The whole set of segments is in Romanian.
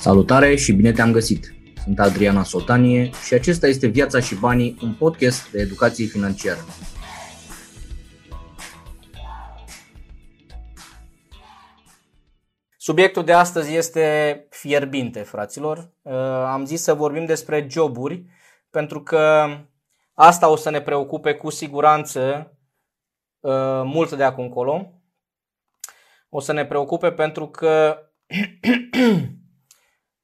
Salutare și bine te-am găsit! Sunt Adriana Sotanie și acesta este Viața și Banii, un podcast de educație financiară. Subiectul de astăzi este fierbinte, fraților. Uh, am zis să vorbim despre joburi, pentru că asta o să ne preocupe cu siguranță uh, mult de acum încolo. O să ne preocupe pentru că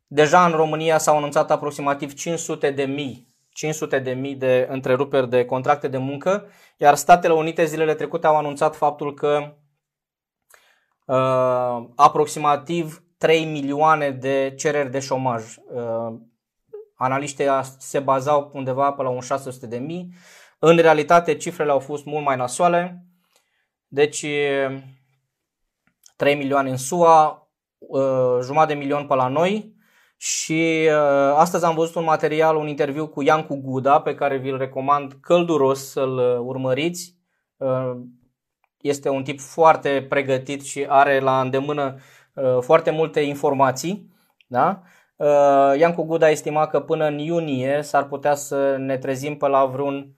Deja în România s-au anunțat aproximativ 500 de mii 500 de mii de întreruperi de contracte de muncă, iar Statele Unite zilele trecute au anunțat faptul că uh, aproximativ 3 milioane de cereri de șomaj. Uh, analiștii se bazau undeva pe la un 600 de mii. În realitate cifrele au fost mult mai nasoale. Deci 3 milioane în SUA, uh, jumătate de milion pe la noi, și uh, astăzi am văzut un material, un interviu cu Iancu Guda, pe care vi-l recomand călduros să-l uh, urmăriți. Uh, este un tip foarte pregătit și are la îndemână uh, foarte multe informații. Da? Uh, Iancu Guda estima că până în iunie s-ar putea să ne trezim pe la vreun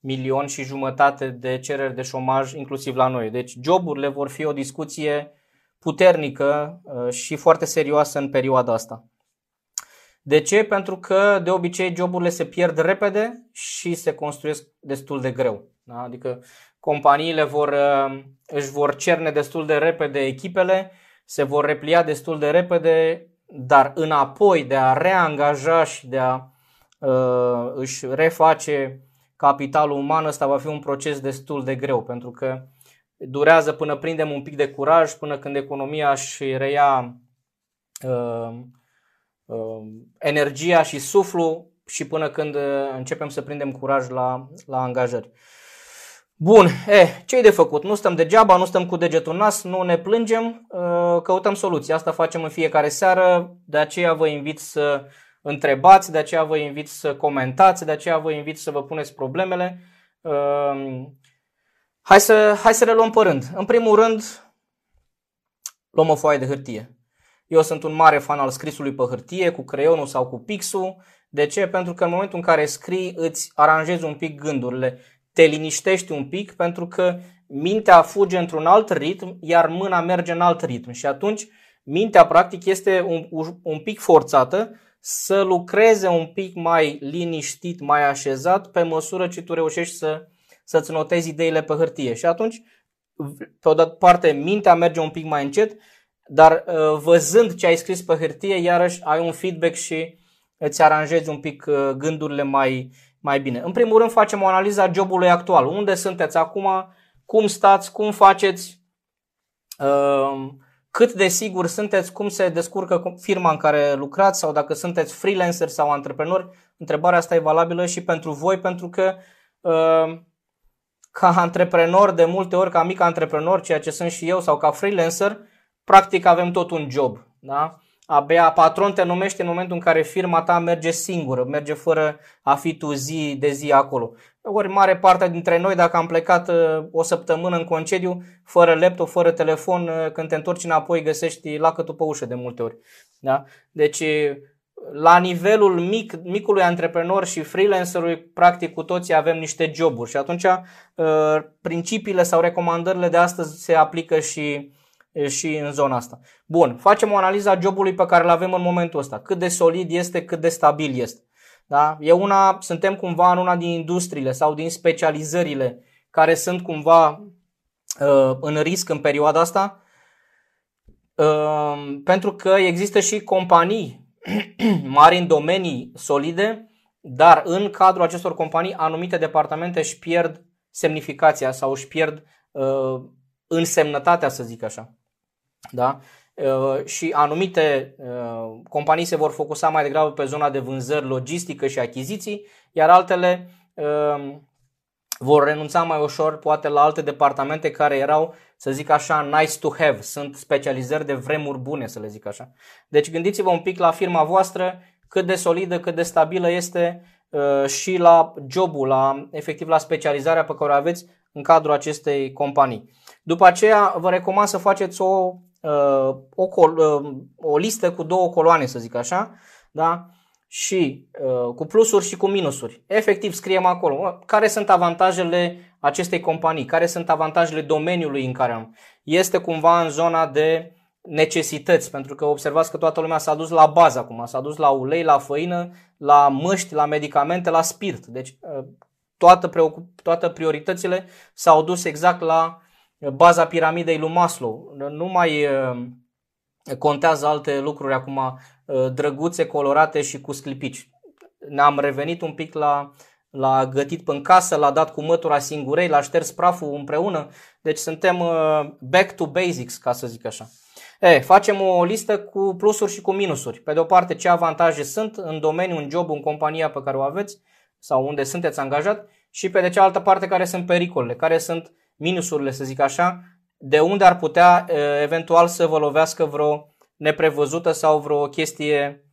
milion și jumătate de cereri de șomaj, inclusiv la noi. Deci joburile vor fi o discuție puternică uh, și foarte serioasă în perioada asta. De ce? Pentru că de obicei joburile se pierd repede și se construiesc destul de greu. Da? Adică companiile vor, uh, își vor cerne destul de repede echipele, se vor replia destul de repede, dar înapoi de a reangaja și de a uh, își reface capitalul uman, ăsta va fi un proces destul de greu, pentru că durează până prindem un pic de curaj, până când economia își reia uh, Um, energia și suflu și până când uh, începem să prindem curaj la, la angajări. Bun, eh, ce de făcut? Nu stăm degeaba, nu stăm cu degetul în nas, nu ne plângem, uh, căutăm soluții. Asta facem în fiecare seară, de aceea vă invit să întrebați, de aceea vă invit să comentați, de aceea vă invit să vă puneți problemele. Um, hai să, hai să le luăm pe rând. În primul rând, luăm o foaie de hârtie. Eu sunt un mare fan al scrisului pe hârtie, cu creionul sau cu pixul. De ce? Pentru că în momentul în care scrii îți aranjezi un pic gândurile, te liniștești un pic pentru că mintea fuge într-un alt ritm, iar mâna merge în alt ritm și atunci mintea practic este un, un pic forțată să lucreze un pic mai liniștit, mai așezat pe măsură ce tu reușești să, să-ți notezi ideile pe hârtie. Și atunci, pe o parte, mintea merge un pic mai încet dar uh, văzând ce ai scris pe hârtie, iarăși ai un feedback și îți aranjezi un pic uh, gândurile mai, mai bine. În primul rând facem o analiză a jobului actual. Unde sunteți acum? Cum stați? Cum faceți? Uh, cât de sigur sunteți? Cum se descurcă firma în care lucrați? Sau dacă sunteți freelancer sau antreprenori? Întrebarea asta e valabilă și pentru voi pentru că ca antreprenor, de multe ori, ca mic antreprenor, ceea ce sunt și eu, sau ca freelancer, practic avem tot un job. Da? Abia patron te numește în momentul în care firma ta merge singură, merge fără a fi tu zi de zi acolo. Ori mare parte dintre noi, dacă am plecat uh, o săptămână în concediu, fără laptop, fără telefon, uh, când te întorci înapoi găsești lacătul pe ușă de multe ori. Da? Deci, la nivelul mic, micului antreprenor și freelancerului, practic cu toții avem niște joburi și atunci uh, principiile sau recomandările de astăzi se aplică și și în zona asta. Bun, facem o analiză a jobului pe care îl avem în momentul ăsta. Cât de solid este, cât de stabil este. Da? E una, suntem cumva în una din industriile sau din specializările care sunt cumva uh, în risc în perioada asta, uh, pentru că există și companii mari în domenii solide, dar în cadrul acestor companii anumite departamente își pierd semnificația sau își pierd uh, însemnătatea, să zic așa. Da? Uh, și anumite uh, companii se vor focusa mai degrabă pe zona de vânzări, logistică și achiziții, iar altele uh, vor renunța mai ușor poate la alte departamente care erau, să zic așa, nice to have, sunt specializări de vremuri bune, să le zic așa. Deci gândiți-vă un pic la firma voastră, cât de solidă, cât de stabilă este și la jobul, la, efectiv la specializarea pe care o aveți în cadrul acestei companii. După aceea vă recomand să faceți o Uh, o, uh, o o listă cu două coloane, să zic așa, da? și uh, cu plusuri și cu minusuri. Efectiv scriem acolo care sunt avantajele acestei companii, care sunt avantajele domeniului în care am. Este cumva în zona de necesități, pentru că observați că toată lumea s-a dus la bază acum, s-a dus la ulei, la făină, la măști, la medicamente, la spirit. Deci uh, toată, preocup- toate prioritățile s-au dus exact la baza piramidei lui Maslow. Nu mai uh, contează alte lucruri acum uh, drăguțe, colorate și cu sclipici. Ne-am revenit un pic la, la gătit în casă, l-a dat cu mătura singurei, l-a șters praful împreună. Deci suntem back to basics, ca să zic așa. E, facem o listă cu plusuri și cu minusuri. Pe de o parte, ce avantaje sunt în domeniu, în job, în compania pe care o aveți sau unde sunteți angajat și pe de cealaltă parte care sunt pericolele, care sunt minusurile, să zic așa, de unde ar putea eventual să vă lovească vreo neprevăzută sau vreo chestie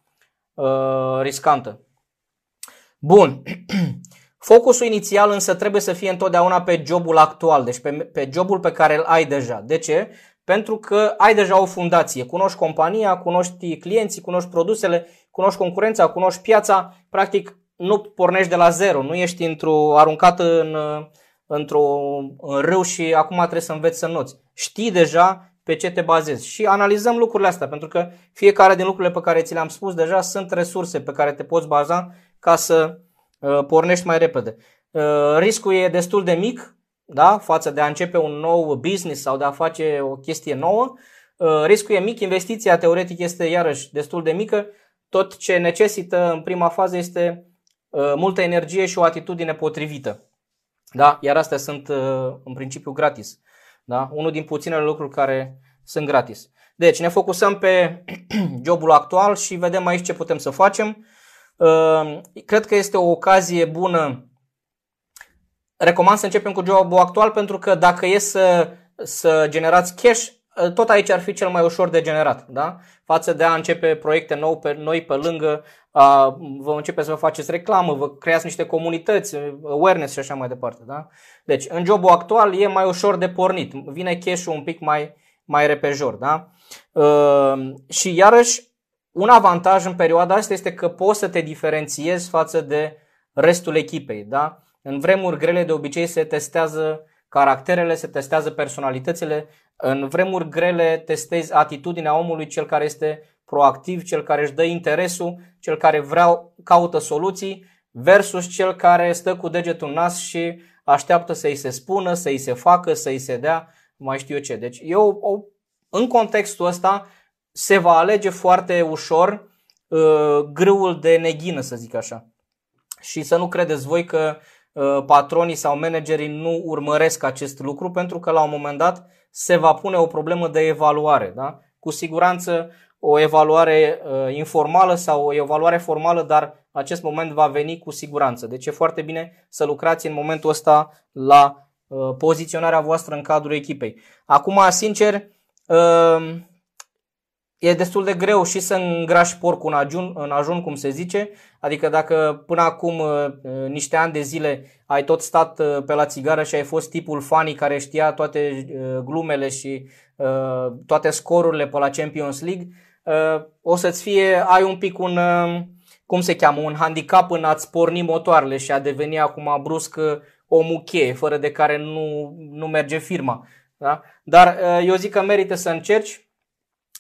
uh, riscantă. Bun. Focusul inițial însă trebuie să fie întotdeauna pe jobul actual, deci pe, pe jobul pe care îl ai deja. De ce? Pentru că ai deja o fundație, cunoști compania, cunoști clienții, cunoști produsele, cunoști concurența, cunoști piața, practic nu pornești de la zero, nu ești într-o aruncat în, într-o în râu și acum trebuie să înveți să noți. Știi deja pe ce te bazezi și analizăm lucrurile astea, pentru că fiecare din lucrurile pe care ți le-am spus deja sunt resurse pe care te poți baza ca să uh, pornești mai repede. Uh, riscul e destul de mic, da? față de a începe un nou business sau de a face o chestie nouă. Uh, riscul e mic, investiția teoretic este iarăși destul de mică. Tot ce necesită în prima fază este uh, multă energie și o atitudine potrivită. Da? Iar astea sunt uh, în principiu gratis. Da? Unul din puținele lucruri care sunt gratis. Deci ne focusăm pe jobul actual și vedem aici ce putem să facem. Cred că este o ocazie bună recomand să începem cu jobul actual pentru că dacă e să, să generați cash, tot aici ar fi cel mai ușor de generat, da? Față de a începe proiecte nou pe, noi pe lângă, a, vă începeți să vă faceți reclamă, vă creați niște comunități, awareness și așa mai departe, da? Deci, în jobul actual e mai ușor de pornit, vine cash-ul un pic mai, mai repejor, da? Uh, și iarăși, un avantaj în perioada asta este că poți să te diferențiezi față de restul echipei, da? În vremuri grele de obicei se testează caracterele, se testează personalitățile. În vremuri grele testezi atitudinea omului, cel care este proactiv, cel care își dă interesul, cel care vrea, caută soluții, versus cel care stă cu degetul în nas și așteaptă să-i se spună, să-i se facă, să-i se dea, mai știu eu ce. Deci eu, în contextul ăsta se va alege foarte ușor uh, grâul de neghină, să zic așa. Și să nu credeți voi că Uh, patronii sau managerii nu urmăresc acest lucru pentru că la un moment dat se va pune o problemă de evaluare. Da? Cu siguranță o evaluare uh, informală sau o evaluare formală, dar acest moment va veni cu siguranță. Deci e foarte bine să lucrați în momentul ăsta la uh, poziționarea voastră în cadrul echipei. Acum, sincer, e destul de greu și să îngrași porcul în ajun, în ajun, cum se zice. Adică dacă până acum uh, uh, niște ani de zile ai tot stat uh, pe la țigară și ai fost tipul fanii care știa toate glumele și toate scorurile pe la Champions League, o să-ți fie, ai un pic un, cum se cheamă, un handicap în a-ți porni motoarele și a deveni acum brusc omul cheie, fără de care nu, nu merge firma. Da? Dar eu zic că merită să încerci,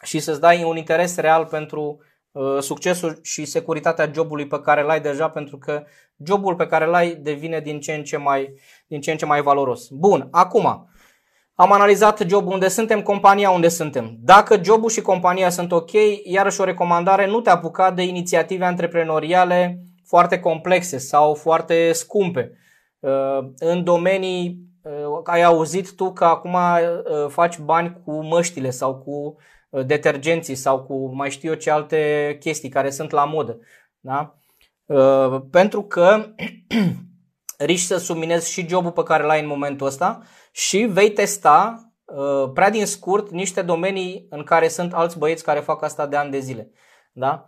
și să-ți dai un interes real pentru uh, succesul și securitatea jobului pe care l-ai deja, pentru că jobul pe care l-ai devine din ce în ce mai, din ce în ce mai valoros. Bun, acum am analizat jobul unde suntem, compania unde suntem. Dacă jobul și compania sunt ok, iarăși o recomandare, nu te apuca de inițiative antreprenoriale foarte complexe sau foarte scumpe. Uh, în domenii, uh, ai auzit tu că acum faci bani cu măștile sau cu Uh, detergenții sau cu mai știu eu ce alte chestii care sunt la modă. Da? Uh, pentru că riști să subminezi și jobul pe care l-ai în momentul ăsta și vei testa uh, prea din scurt niște domenii în care sunt alți băieți care fac asta de ani de zile. Da?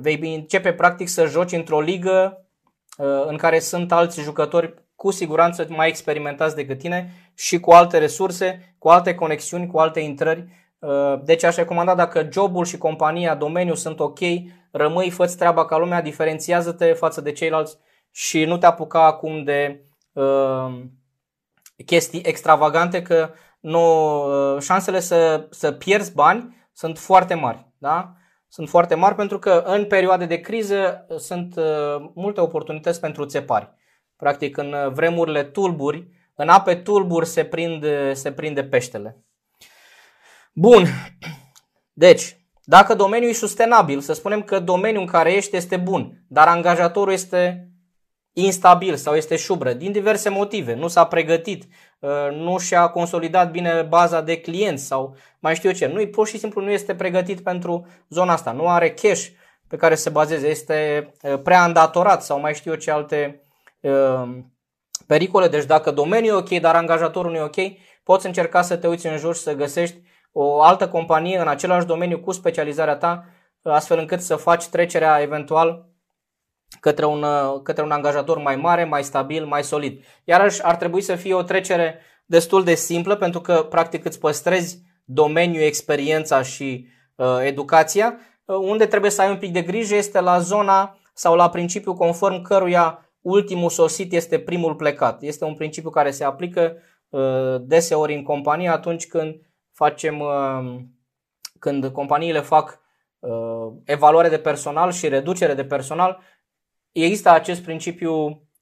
Vei începe practic să joci într-o ligă în care sunt alți jucători cu siguranță mai experimentați decât tine și cu alte resurse, cu alte conexiuni, cu alte intrări Uh, deci aș recomanda dacă jobul și compania, domeniul sunt ok, rămâi, fă treaba ca lumea, diferențiază-te față de ceilalți și nu te apuca acum de uh, chestii extravagante că nu, uh, șansele să, să pierzi bani sunt foarte mari. Da? Sunt foarte mari pentru că în perioade de criză sunt uh, multe oportunități pentru țepari. Practic în vremurile tulburi, în ape tulburi se prinde, se prinde peștele. Bun. Deci, dacă domeniul e sustenabil, să spunem că domeniul în care ești este bun, dar angajatorul este instabil sau este șubră din diverse motive, nu s-a pregătit, uh, nu și-a consolidat bine baza de clienți sau mai știu eu ce, nu, pur și simplu nu este pregătit pentru zona asta, nu are cash pe care se bazeze, este uh, prea îndatorat sau mai știu eu ce alte uh, pericole. Deci dacă domeniul e ok, dar angajatorul nu e ok, poți încerca să te uiți în jur și să găsești o altă companie în același domeniu cu specializarea ta, astfel încât să faci trecerea eventual către un, către un angajator mai mare, mai stabil, mai solid. Iarăși ar trebui să fie o trecere destul de simplă pentru că practic îți păstrezi domeniul, experiența și uh, educația. Uh, unde trebuie să ai un pic de grijă este la zona sau la principiul conform căruia ultimul sosit este primul plecat. Este un principiu care se aplică uh, deseori în companie atunci când facem, uh, când companiile fac uh, evaluare de personal și reducere de personal, există acest principiu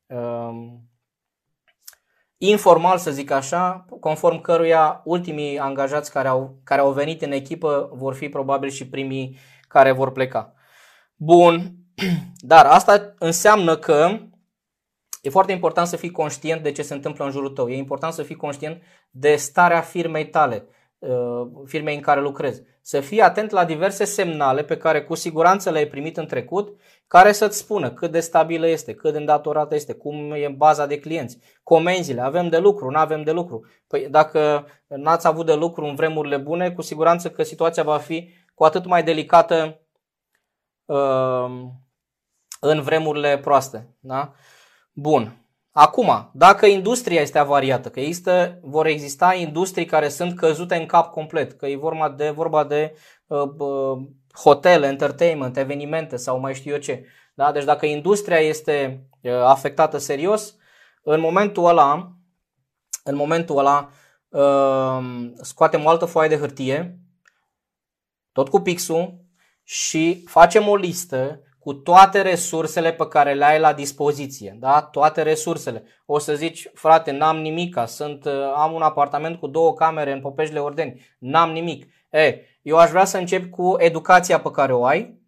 um, informal, să zic așa, conform căruia ultimii angajați care au, care au venit în echipă vor fi probabil și primii care vor pleca. Bun, dar asta înseamnă că e foarte important să fii conștient de ce se întâmplă în jurul tău. E important să fii conștient de starea firmei tale. Uh, firmei în care lucrezi. Să fii atent la diverse semnale pe care cu siguranță le-ai primit în trecut, care să-ți spună cât de stabilă este, cât de îndatorată este, cum e baza de clienți, comenzile, avem de lucru, nu avem de lucru. Păi dacă n-ați avut de lucru în vremurile bune, cu siguranță că situația va fi cu atât mai delicată uh, în vremurile proaste. Da? Bun. Acum, dacă industria este avariată, că există, vor exista industrii care sunt căzute în cap complet, că e vorba de, vorba de uh, uh, hotel, entertainment, evenimente sau mai știu eu ce. Da? Deci dacă industria este uh, afectată serios, în momentul ăla, în momentul ăla uh, scoatem o altă foaie de hârtie, tot cu pixul și facem o listă cu toate resursele pe care le ai la dispoziție, da? Toate resursele. O să zici, frate, n-am nimica, sunt, uh, am un apartament cu două camere în Popeșle Ordeni, n-am nimic. E, eu aș vrea să încep cu educația pe care o ai,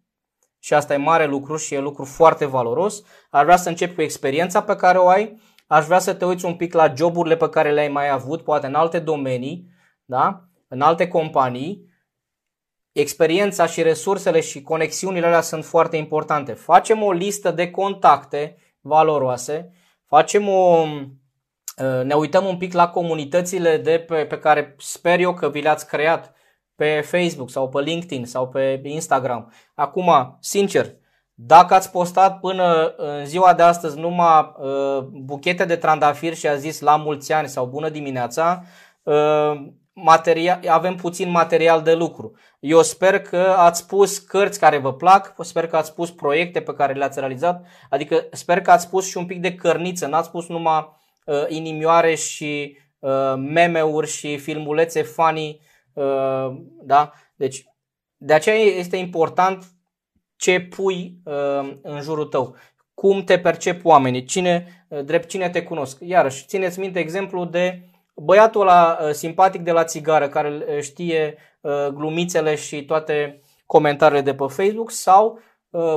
și asta e mare lucru și e lucru foarte valoros. Aș vrea să încep cu experiența pe care o ai, aș vrea să te uiți un pic la joburile pe care le-ai mai avut, poate în alte domenii, da? în alte companii, experiența și resursele și conexiunile alea sunt foarte importante. Facem o listă de contacte valoroase, facem o, uh, ne uităm un pic la comunitățile de pe, pe care sper eu că vi le-ați creat pe Facebook sau pe LinkedIn sau pe Instagram. Acum, sincer, dacă ați postat până în ziua de astăzi numai uh, buchete de trandafiri și a zis la mulți ani sau bună dimineața, uh, material, avem puțin material de lucru. Eu sper că ați pus cărți care vă plac, sper că ați pus proiecte pe care le-ați realizat, adică sper că ați pus și un pic de cărniță, n-ați pus numai uh, inimioare și uh, meme-uri și filmulețe funny, uh, da? Deci, de aceea este important ce pui uh, în jurul tău, cum te percep oamenii, cine, uh, drept cine te cunosc. Iarăși, țineți minte exemplu de băiatul ăla uh, simpatic de la țigară care uh, știe uh, glumițele și toate comentariile de pe Facebook sau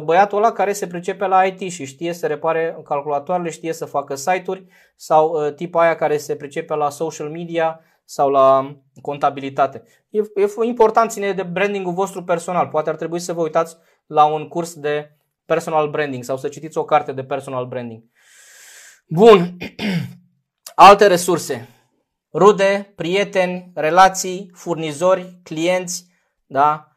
băiatul ăla care se pricepe la IT și știe să repare calculatoarele, știe să facă site-uri sau tipa aia care se pricepe la social media sau la contabilitate. E, e important ține de brandingul vostru personal. Poate ar trebui să vă uitați la un curs de personal branding sau să citiți o carte de personal branding. Bun. Alte resurse rude, prieteni, relații, furnizori, clienți, da?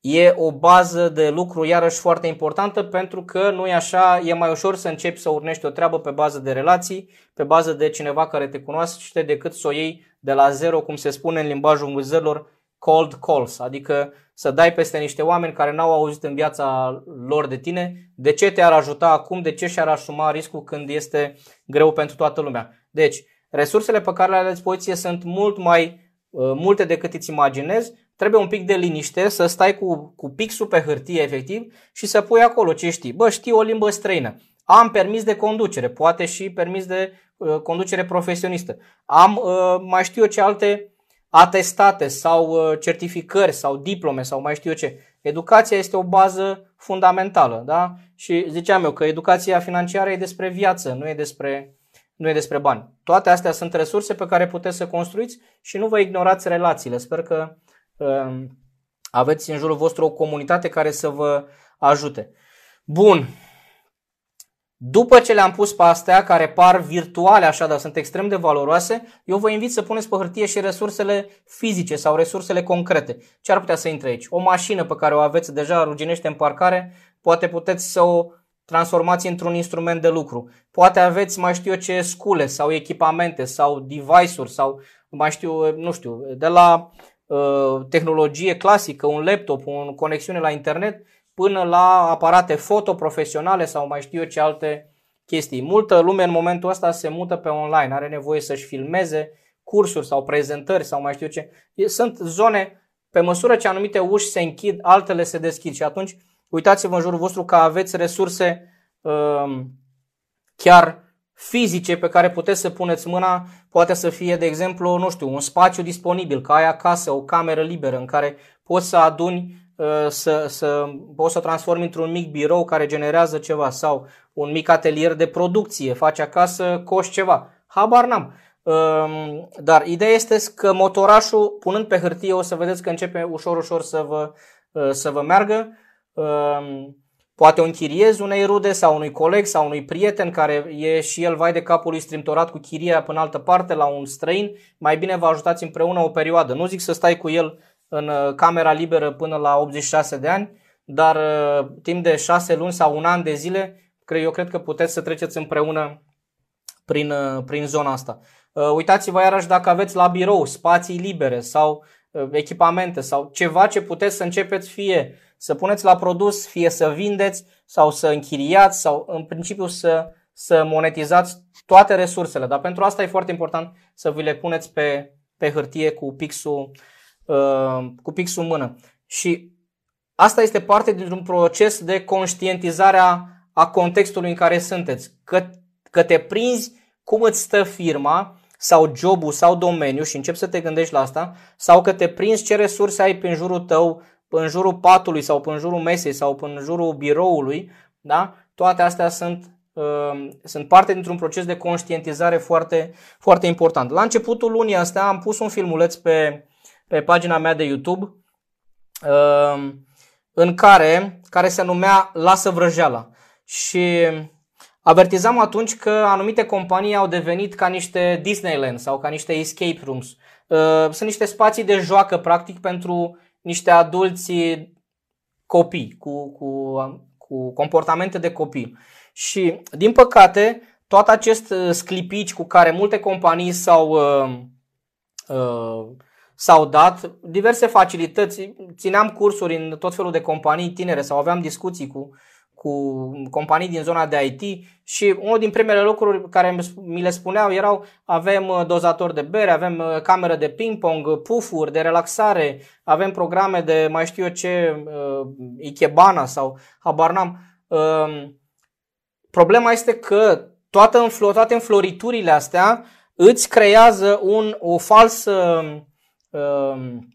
E o bază de lucru iarăși foarte importantă pentru că nu e așa, e mai ușor să începi să urnești o treabă pe bază de relații, pe bază de cineva care te cunoaște decât să o iei de la zero, cum se spune în limbajul vânzărilor, cold calls, adică să dai peste niște oameni care n-au auzit în viața lor de tine, de ce te-ar ajuta acum, de ce și-ar asuma riscul când este greu pentru toată lumea. Deci, resursele pe care le ai la dispoziție sunt mult mai uh, multe decât îți imaginezi, trebuie un pic de liniște, să stai cu, cu pixul pe hârtie efectiv și să pui acolo ce știi. Bă, știi o limbă străină. Am permis de conducere, poate și permis de uh, conducere profesionistă. Am, uh, mai știu eu ce alte atestate sau uh, certificări sau diplome sau mai știu eu ce. Educația este o bază fundamentală, da? Și ziceam eu că educația financiară e despre viață, nu e despre, nu e despre bani. Toate astea sunt resurse pe care puteți să construiți și nu vă ignorați relațiile. Sper că uh, aveți în jurul vostru o comunitate care să vă ajute. Bun, după ce le-am pus pe astea, care par virtuale așa, dar sunt extrem de valoroase, eu vă invit să puneți pe hârtie și resursele fizice sau resursele concrete. Ce ar putea să intre aici? O mașină pe care o aveți deja ruginește în parcare, poate puteți să o transformați într-un instrument de lucru. Poate aveți, mai știu eu ce, scule sau echipamente sau device-uri sau mai știu, nu știu, de la uh, tehnologie clasică, un laptop, o conexiune la internet, până la aparate foto profesionale sau mai știu eu ce alte chestii. Multă lume în momentul ăsta se mută pe online, are nevoie să-și filmeze cursuri sau prezentări sau mai știu eu ce. Sunt zone, pe măsură ce anumite uși se închid, altele se deschid și atunci uitați-vă în jurul vostru că aveți resurse um, chiar fizice pe care puteți să puneți mâna, poate să fie, de exemplu, nu știu, un spațiu disponibil, ca ai acasă, o cameră liberă în care poți să aduni Uh, să, să poți să transformi într-un mic birou care generează ceva sau un mic atelier de producție, faci acasă, coși ceva. Habar n-am. Um, dar ideea este că motorașul, punând pe hârtie, o să vedeți că începe ușor, ușor să vă, uh, să vă meargă. Um, poate o închiriezi unei rude sau unui coleg sau unui prieten care e și el vai de capul lui strimtorat cu chiria până altă parte la un străin. Mai bine vă ajutați împreună o perioadă. Nu zic să stai cu el în uh, camera liberă până la 86 de ani, dar uh, timp de 6 luni sau un an de zile, eu cred că puteți să treceți împreună prin, uh, prin zona asta. Uitați-vă iarăși dacă aveți la birou spații libere sau echipamente sau ceva ce puteți să începeți fie să puneți la produs, fie să vindeți sau să închiriați sau în principiu să, să monetizați toate resursele. Dar pentru asta e foarte important să vi le puneți pe, pe hârtie cu pixul Uh, cu pixul în mână. Și asta este parte dintr-un proces de conștientizare a contextului în care sunteți. Că, că te prinzi cum îți stă firma sau jobul sau domeniul și începi să te gândești la asta sau că te prinzi ce resurse ai pe jurul tău, în jurul patului sau în jurul mesei sau în jurul biroului, da? toate astea sunt, uh, sunt parte dintr-un proces de conștientizare foarte, foarte important. La începutul lunii astea am pus un filmuleț pe, pe pagina mea de YouTube um, în care, care se numea Lasă vrăjeala. Și avertizam atunci că anumite companii au devenit ca niște Disneyland sau ca niște escape rooms. Uh, sunt niște spații de joacă, practic, pentru niște adulți copii, cu, cu, cu comportamente de copii. Și, din păcate, tot acest uh, sclipici cu care multe companii s-au uh, uh, s-au dat diverse facilități. Țineam cursuri în tot felul de companii tinere sau aveam discuții cu, cu companii din zona de IT și unul din primele lucruri care mi le spuneau erau avem uh, dozator de bere, avem uh, cameră de ping-pong, pufuri de relaxare, avem programe de mai știu eu ce, uh, Ikebana sau habar n-am. Uh, problema este că toată, toate înfloriturile astea îți creează un, o falsă Um,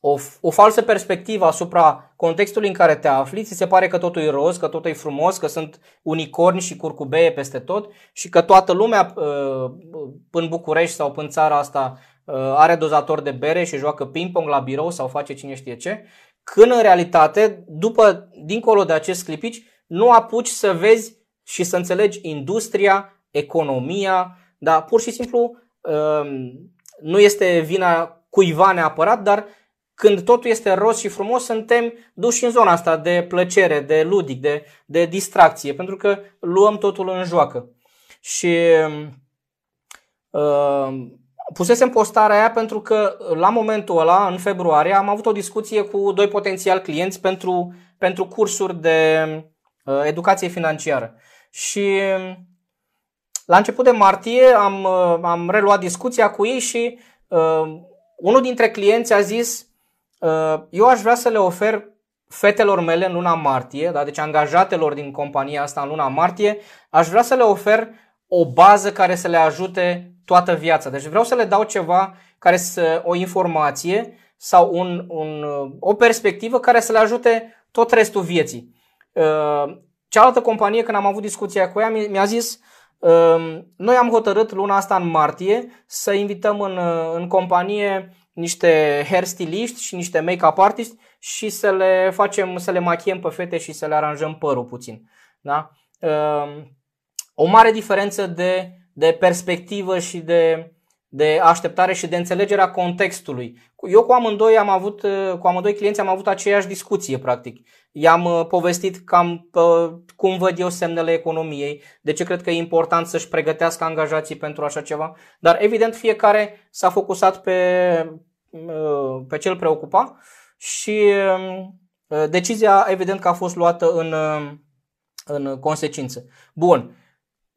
o, o falsă perspectivă asupra contextului în care te afli, ți se pare că totul e roz, că totul e frumos, că sunt unicorni și curcubeie peste tot și că toată lumea uh, până București sau până țara asta uh, are dozator de bere și joacă ping-pong la birou sau face cine știe ce, când în realitate, după, dincolo de acest clipici, nu apuci să vezi și să înțelegi industria, economia, dar pur și simplu um, nu este vina cuiva neapărat, dar când totul este roz și frumos, suntem duși în zona asta de plăcere, de ludic, de, de distracție, pentru că luăm totul în joacă. Și uh, pusesem postarea aia pentru că la momentul ăla, în februarie, am avut o discuție cu doi potențiali clienți pentru, pentru cursuri de uh, educație financiară. Și la început de martie am, uh, am reluat discuția cu ei și uh, unul dintre clienți a zis uh, eu aș vrea să le ofer fetelor mele în luna martie, da? deci angajatelor din compania asta în luna martie, aș vrea să le ofer o bază care să le ajute toată viața. Deci vreau să le dau ceva care să, o informație sau un, un, o perspectivă care să le ajute tot restul vieții. Uh, cealaltă companie, când am avut discuția cu ea, mi-a zis uh, noi am hotărât luna asta în martie să invităm în, în companie niște hairstyliști și niște make-up artiști și să le facem, să le machiem pe fete și să le aranjăm părul puțin. Da? Uh, o mare diferență de, de perspectivă și de, de așteptare și de înțelegerea contextului. Eu cu amândoi am avut, cu amândoi clienți am avut aceeași discuție, practic. I-am uh, povestit cam uh, cum văd eu semnele economiei, de ce cred că e important să-și pregătească angajații pentru așa ceva, dar evident fiecare s-a focusat pe, uh, pe cel preocupa și decizia evident că a fost luată în, în consecință. Bun,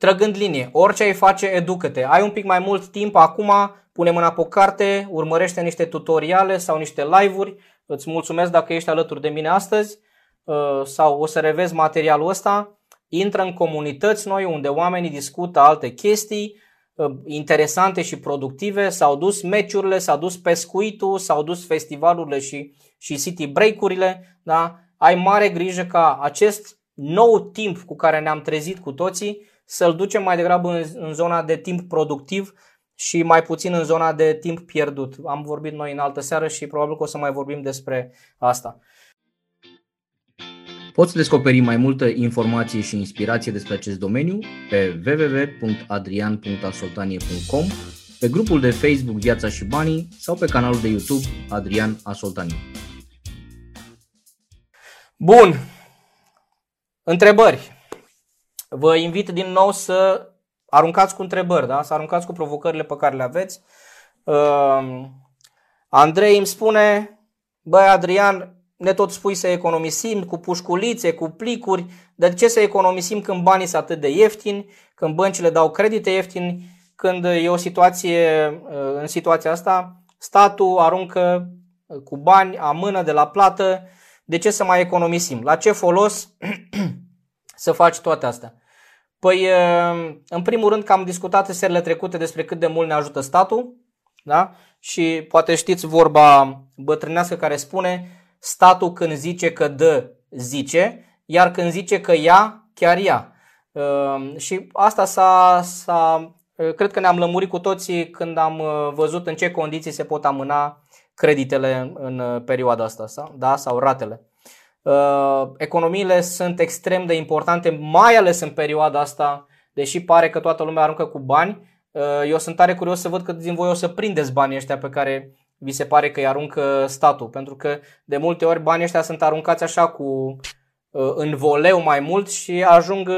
trăgând linie, orice ai face, educă-te. Ai un pic mai mult timp acum, pune mâna pe carte, urmărește niște tutoriale sau niște live-uri. Îți mulțumesc dacă ești alături de mine astăzi uh, sau o să revezi materialul ăsta. Intră în comunități noi unde oamenii discută alte chestii uh, interesante și productive, s-au dus meciurile, s-au dus pescuitul, s-au dus festivalurile și, și city break-urile. Da? Ai mare grijă ca acest nou timp cu care ne-am trezit cu toții să-l ducem mai degrabă în, în zona de timp productiv și mai puțin în zona de timp pierdut. Am vorbit noi în altă seară și probabil că o să mai vorbim despre asta. Poți descoperi mai multă informație și inspirație despre acest domeniu pe www.adrian.asoltanie.com, pe grupul de Facebook Viața și Banii sau pe canalul de YouTube Adrian Asoltanie. Bun. Întrebări. Vă invit din nou să aruncați cu întrebări, da? să aruncați cu provocările pe care le aveți. Uh, Andrei îmi spune, băi Adrian, ne tot spui să economisim cu pușculițe, cu plicuri, de ce să economisim când banii sunt atât de ieftini, când băncile dau credite ieftini, când e o situație, uh, în situația asta, statul aruncă cu bani, amână de la plată, de ce să mai economisim? La ce folos să faci toate astea? Păi, în primul rând că am discutat în serile trecute despre cât de mult ne ajută statul, da? Și poate știți vorba bătrânească care spune statul când zice că dă, zice, iar când zice că ia, chiar ia. Și asta s-a, s-a cred că ne-am lămurit cu toții când am văzut în ce condiții se pot amâna creditele în perioada asta, da? sau ratele. Uh, economiile sunt extrem de importante, mai ales în perioada asta, deși pare că toată lumea aruncă cu bani. Uh, eu sunt tare curios să văd cât din voi o să prindeți banii ăștia pe care vi se pare că îi aruncă statul, pentru că de multe ori banii ăștia sunt aruncați așa cu uh, în voleu mai mult și ajung,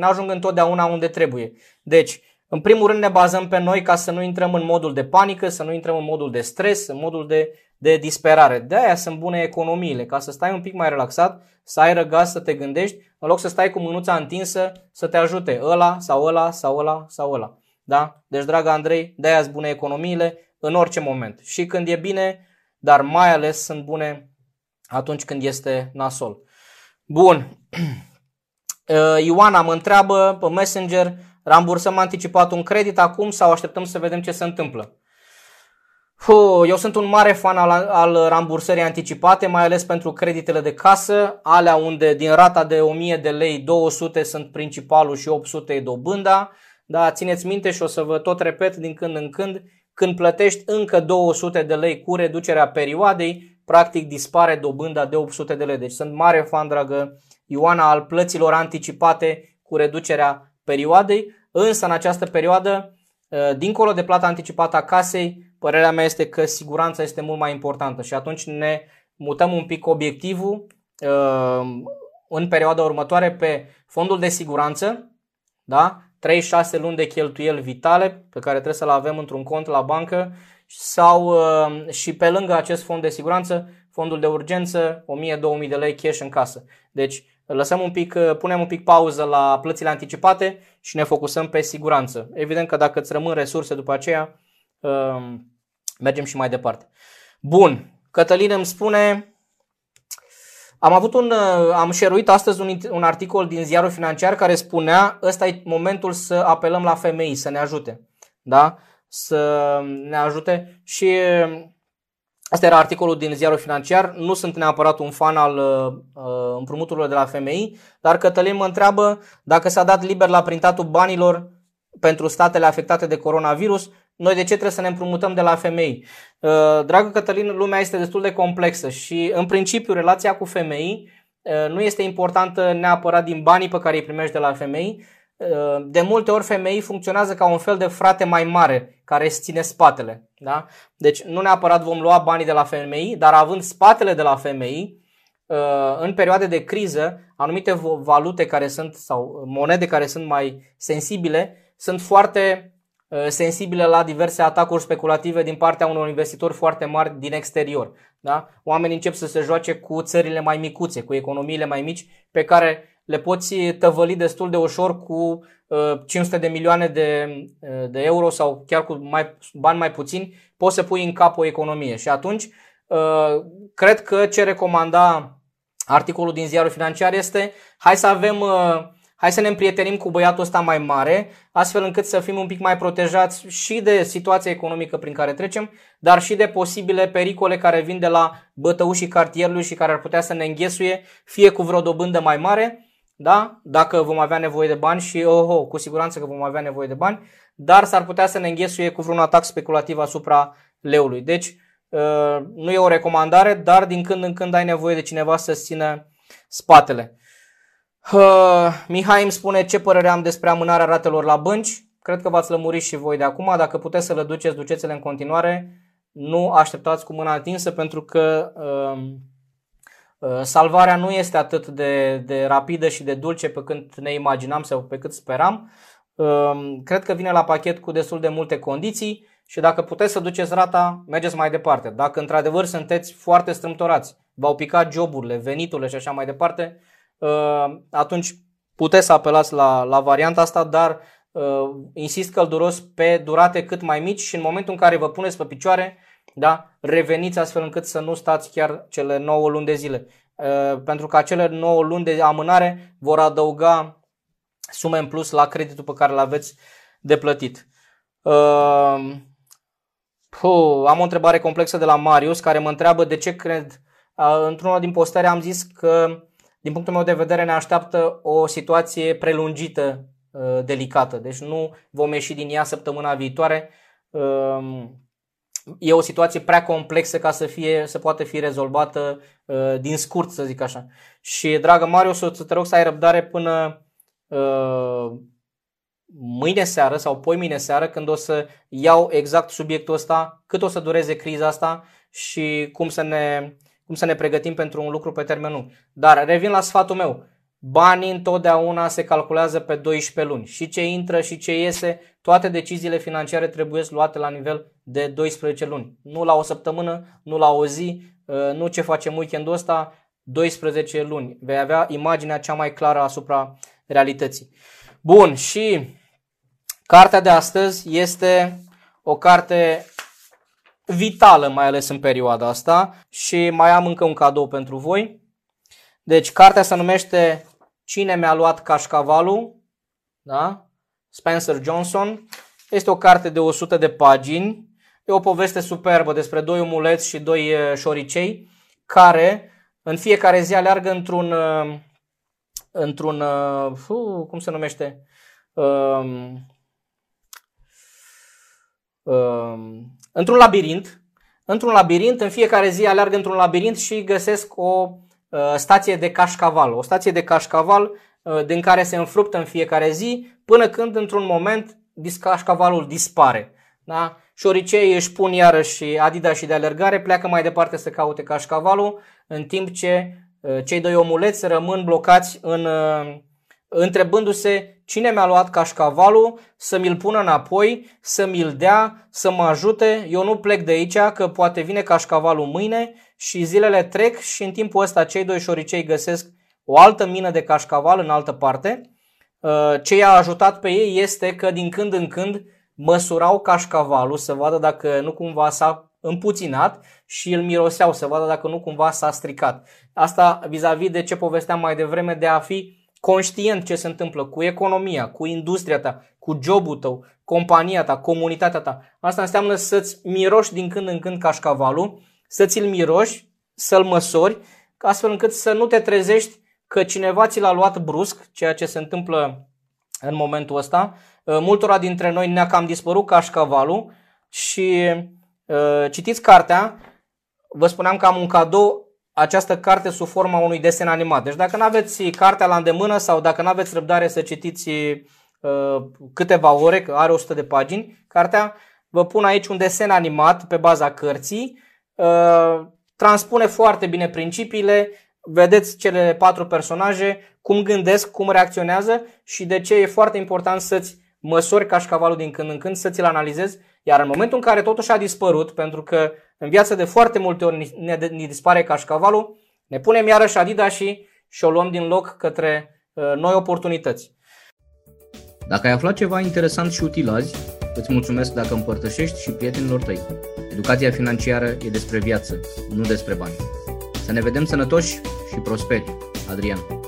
ajung întotdeauna unde trebuie. Deci, în primul rând ne bazăm pe noi ca să nu intrăm în modul de panică, să nu intrăm în modul de stres, în modul de de disperare. De aia sunt bune economiile, ca să stai un pic mai relaxat, să ai răgaz să te gândești, în loc să stai cu mânuța întinsă să te ajute ăla sau ăla sau ăla sau ăla. Da? Deci, dragă Andrei, de aia sunt bune economiile în orice moment. Și când e bine, dar mai ales sunt bune atunci când este nasol. Bun. Uh, Ioana mă întreabă pe Messenger, rambursăm anticipat un credit acum sau așteptăm să vedem ce se întâmplă? Eu sunt un mare fan al, al rambursării anticipate, mai ales pentru creditele de casă, alea unde din rata de 1000 de lei 200 sunt principalul și 800 e dobânda. Da, țineți minte și o să vă tot repet din când în când, când plătești încă 200 de lei cu reducerea perioadei, practic dispare dobânda de 800 de lei. Deci sunt mare fan, dragă Ioana, al plăților anticipate cu reducerea perioadei, însă în această perioadă, dincolo de plata anticipată a casei, Părerea mea este că siguranța este mult mai importantă și atunci ne mutăm un pic obiectivul uh, în perioada următoare pe fondul de siguranță, da? 3-6 luni de cheltuieli vitale pe care trebuie să le avem într-un cont la bancă sau uh, și pe lângă acest fond de siguranță, fondul de urgență, 1000-2000 de lei cash în casă. Deci lăsăm un pic, uh, punem un pic pauză la plățile anticipate și ne focusăm pe siguranță. Evident că dacă îți rămân resurse după aceea, uh, mergem și mai departe. Bun, Cătălin îmi spune, am avut un, am șeruit astăzi un, un articol din ziarul financiar care spunea ăsta e momentul să apelăm la femei să ne ajute. Da? Să ne ajute și Asta era articolul din ziarul financiar. Nu sunt neapărat un fan al uh, împrumuturilor de la FMI, dar Cătălin mă întreabă dacă s-a dat liber la printatul banilor pentru statele afectate de coronavirus, noi de ce trebuie să ne împrumutăm de la femei? Uh, dragă Cătălin, lumea este destul de complexă și în principiu relația cu femei uh, nu este importantă neapărat din banii pe care îi primești de la femei. Uh, de multe ori femei funcționează ca un fel de frate mai mare care îți ține spatele. Da? Deci nu neapărat vom lua banii de la femei, dar având spatele de la femei, în perioade de criză, anumite valute care sunt sau monede care sunt mai sensibile sunt foarte Uh, sensibile la diverse atacuri speculative din partea unor investitori foarte mari din exterior. Da? Oamenii încep să se joace cu țările mai micuțe, cu economiile mai mici, pe care le poți tăvăli destul de ușor cu 500 uh, de milioane de, uh, de euro sau chiar cu mai, bani mai puțini, poți să pui în cap o economie. Și atunci, cred că ce recomanda articolul din ziarul financiar este hai să avem hai să ne împrietenim cu băiatul ăsta mai mare, astfel încât să fim un pic mai protejați și de situația economică prin care trecem, dar și de posibile pericole care vin de la bătăușii cartierului și care ar putea să ne înghesuie, fie cu vreo dobândă mai mare, da? dacă vom avea nevoie de bani și oh, oh, cu siguranță că vom avea nevoie de bani, dar s-ar putea să ne înghesuie cu vreun atac speculativ asupra leului. Deci uh, nu e o recomandare, dar din când în când ai nevoie de cineva să țină spatele. Uh, Mihai îmi spune ce părere am despre amânarea ratelor la bănci. Cred că v-ați lămurit și voi de acum. Dacă puteți să le duceți, duceți-le în continuare. Nu așteptați cu mâna atinsă pentru că uh, uh, salvarea nu este atât de, de rapidă și de dulce pe cât ne imaginam sau pe cât speram. Uh, cred că vine la pachet cu destul de multe condiții și dacă puteți să duceți rata, mergeți mai departe. Dacă într-adevăr sunteți foarte strâmtorați, v-au picat joburile, veniturile și așa mai departe, Uh, atunci puteți să apelați la, la varianta asta, dar uh, insist călduros pe durate cât mai mici și în momentul în care vă puneți pe picioare, da, reveniți astfel încât să nu stați chiar cele 9 luni de zile. Uh, pentru că acele 9 luni de amânare vor adăuga sume în plus la creditul pe care îl aveți de plătit. Uh, puh, am o întrebare complexă de la Marius care mă întreabă de ce cred. Uh, într-una din postări am zis că din punctul meu de vedere, ne așteaptă o situație prelungită, uh, delicată. Deci nu vom ieși din ea săptămâna viitoare. Um, e o situație prea complexă ca să, fie, să poată fi rezolvată uh, din scurt, să zic așa. Și, dragă Marius, o să te rog să ai răbdare până uh, mâine seară sau poi mâine seară când o să iau exact subiectul ăsta, cât o să dureze criza asta și cum să ne cum să ne pregătim pentru un lucru pe termen lung. Dar revin la sfatul meu. Banii întotdeauna se calculează pe 12 luni. Și ce intră și ce iese, toate deciziile financiare trebuie luate la nivel de 12 luni. Nu la o săptămână, nu la o zi, ă, nu ce facem weekendul ăsta, 12 luni. Vei avea imaginea cea mai clară asupra realității. Bun, și cartea de astăzi este o carte vitală, mai ales în perioada asta și mai am încă un cadou pentru voi. Deci cartea se numește Cine mi-a luat cașcavalul, da? Spencer Johnson. Este o carte de 100 de pagini. E o poveste superbă despre doi omuleți și doi șoricei care în fiecare zi aleargă într-un într-un uh, cum se numește um, um, într-un labirint, într-un labirint, în fiecare zi alerg într-un labirint și găsesc o uh, stație de cașcaval, o stație de cașcaval uh, din care se înfruptă în fiecare zi, până când într-un moment cașcavalul dispare. Da? Șoricei își pun iarăși adida și de alergare, pleacă mai departe să caute cașcavalul, în timp ce uh, cei doi omuleți rămân blocați în, uh, întrebându-se cine mi-a luat cașcavalul, să mi-l pună înapoi, să mi-l dea, să mă ajute, eu nu plec de aici, că poate vine cașcavalul mâine și zilele trec și în timpul ăsta cei doi șoricei găsesc o altă mină de cașcaval în altă parte. Uh, ce i-a ajutat pe ei este că din când în când măsurau cașcavalul să vadă dacă nu cumva s-a împuținat și îl miroseau să vadă dacă nu cumva s-a stricat. Asta vis-a-vis de ce povesteam mai devreme de a fi conștient ce se întâmplă cu economia, cu industria ta, cu jobul tău, compania ta, comunitatea ta. Asta înseamnă să-ți miroși din când în când cașcavalul, să ți-l miroși, să-l măsori, astfel încât să nu te trezești că cineva ți l-a luat brusc, ceea ce se întâmplă în momentul ăsta. Uh, multora dintre noi ne-a cam dispărut cașcavalul și uh, citiți cartea. Vă spuneam că am un cadou această carte sub forma unui desen animat. Deci dacă nu aveți cartea la îndemână sau dacă nu aveți răbdare să citiți uh, câteva ore, că are 100 de pagini, cartea, vă pun aici un desen animat pe baza cărții, uh, transpune foarte bine principiile, vedeți cele patru personaje, cum gândesc, cum reacționează și de ce e foarte important să-ți măsori cașcavalul din când în când, să ți-l analizezi, iar în momentul în care totuși a dispărut, pentru că în viață de foarte multe ori ne, ne dispare cașcavalul, ne punem iarăși adida și, și o luăm din loc către uh, noi oportunități. Dacă ai aflat ceva interesant și util azi, îți mulțumesc dacă împărtășești și prietenilor tăi. Educația financiară e despre viață, nu despre bani. Să ne vedem sănătoși și prosperi. Adrian.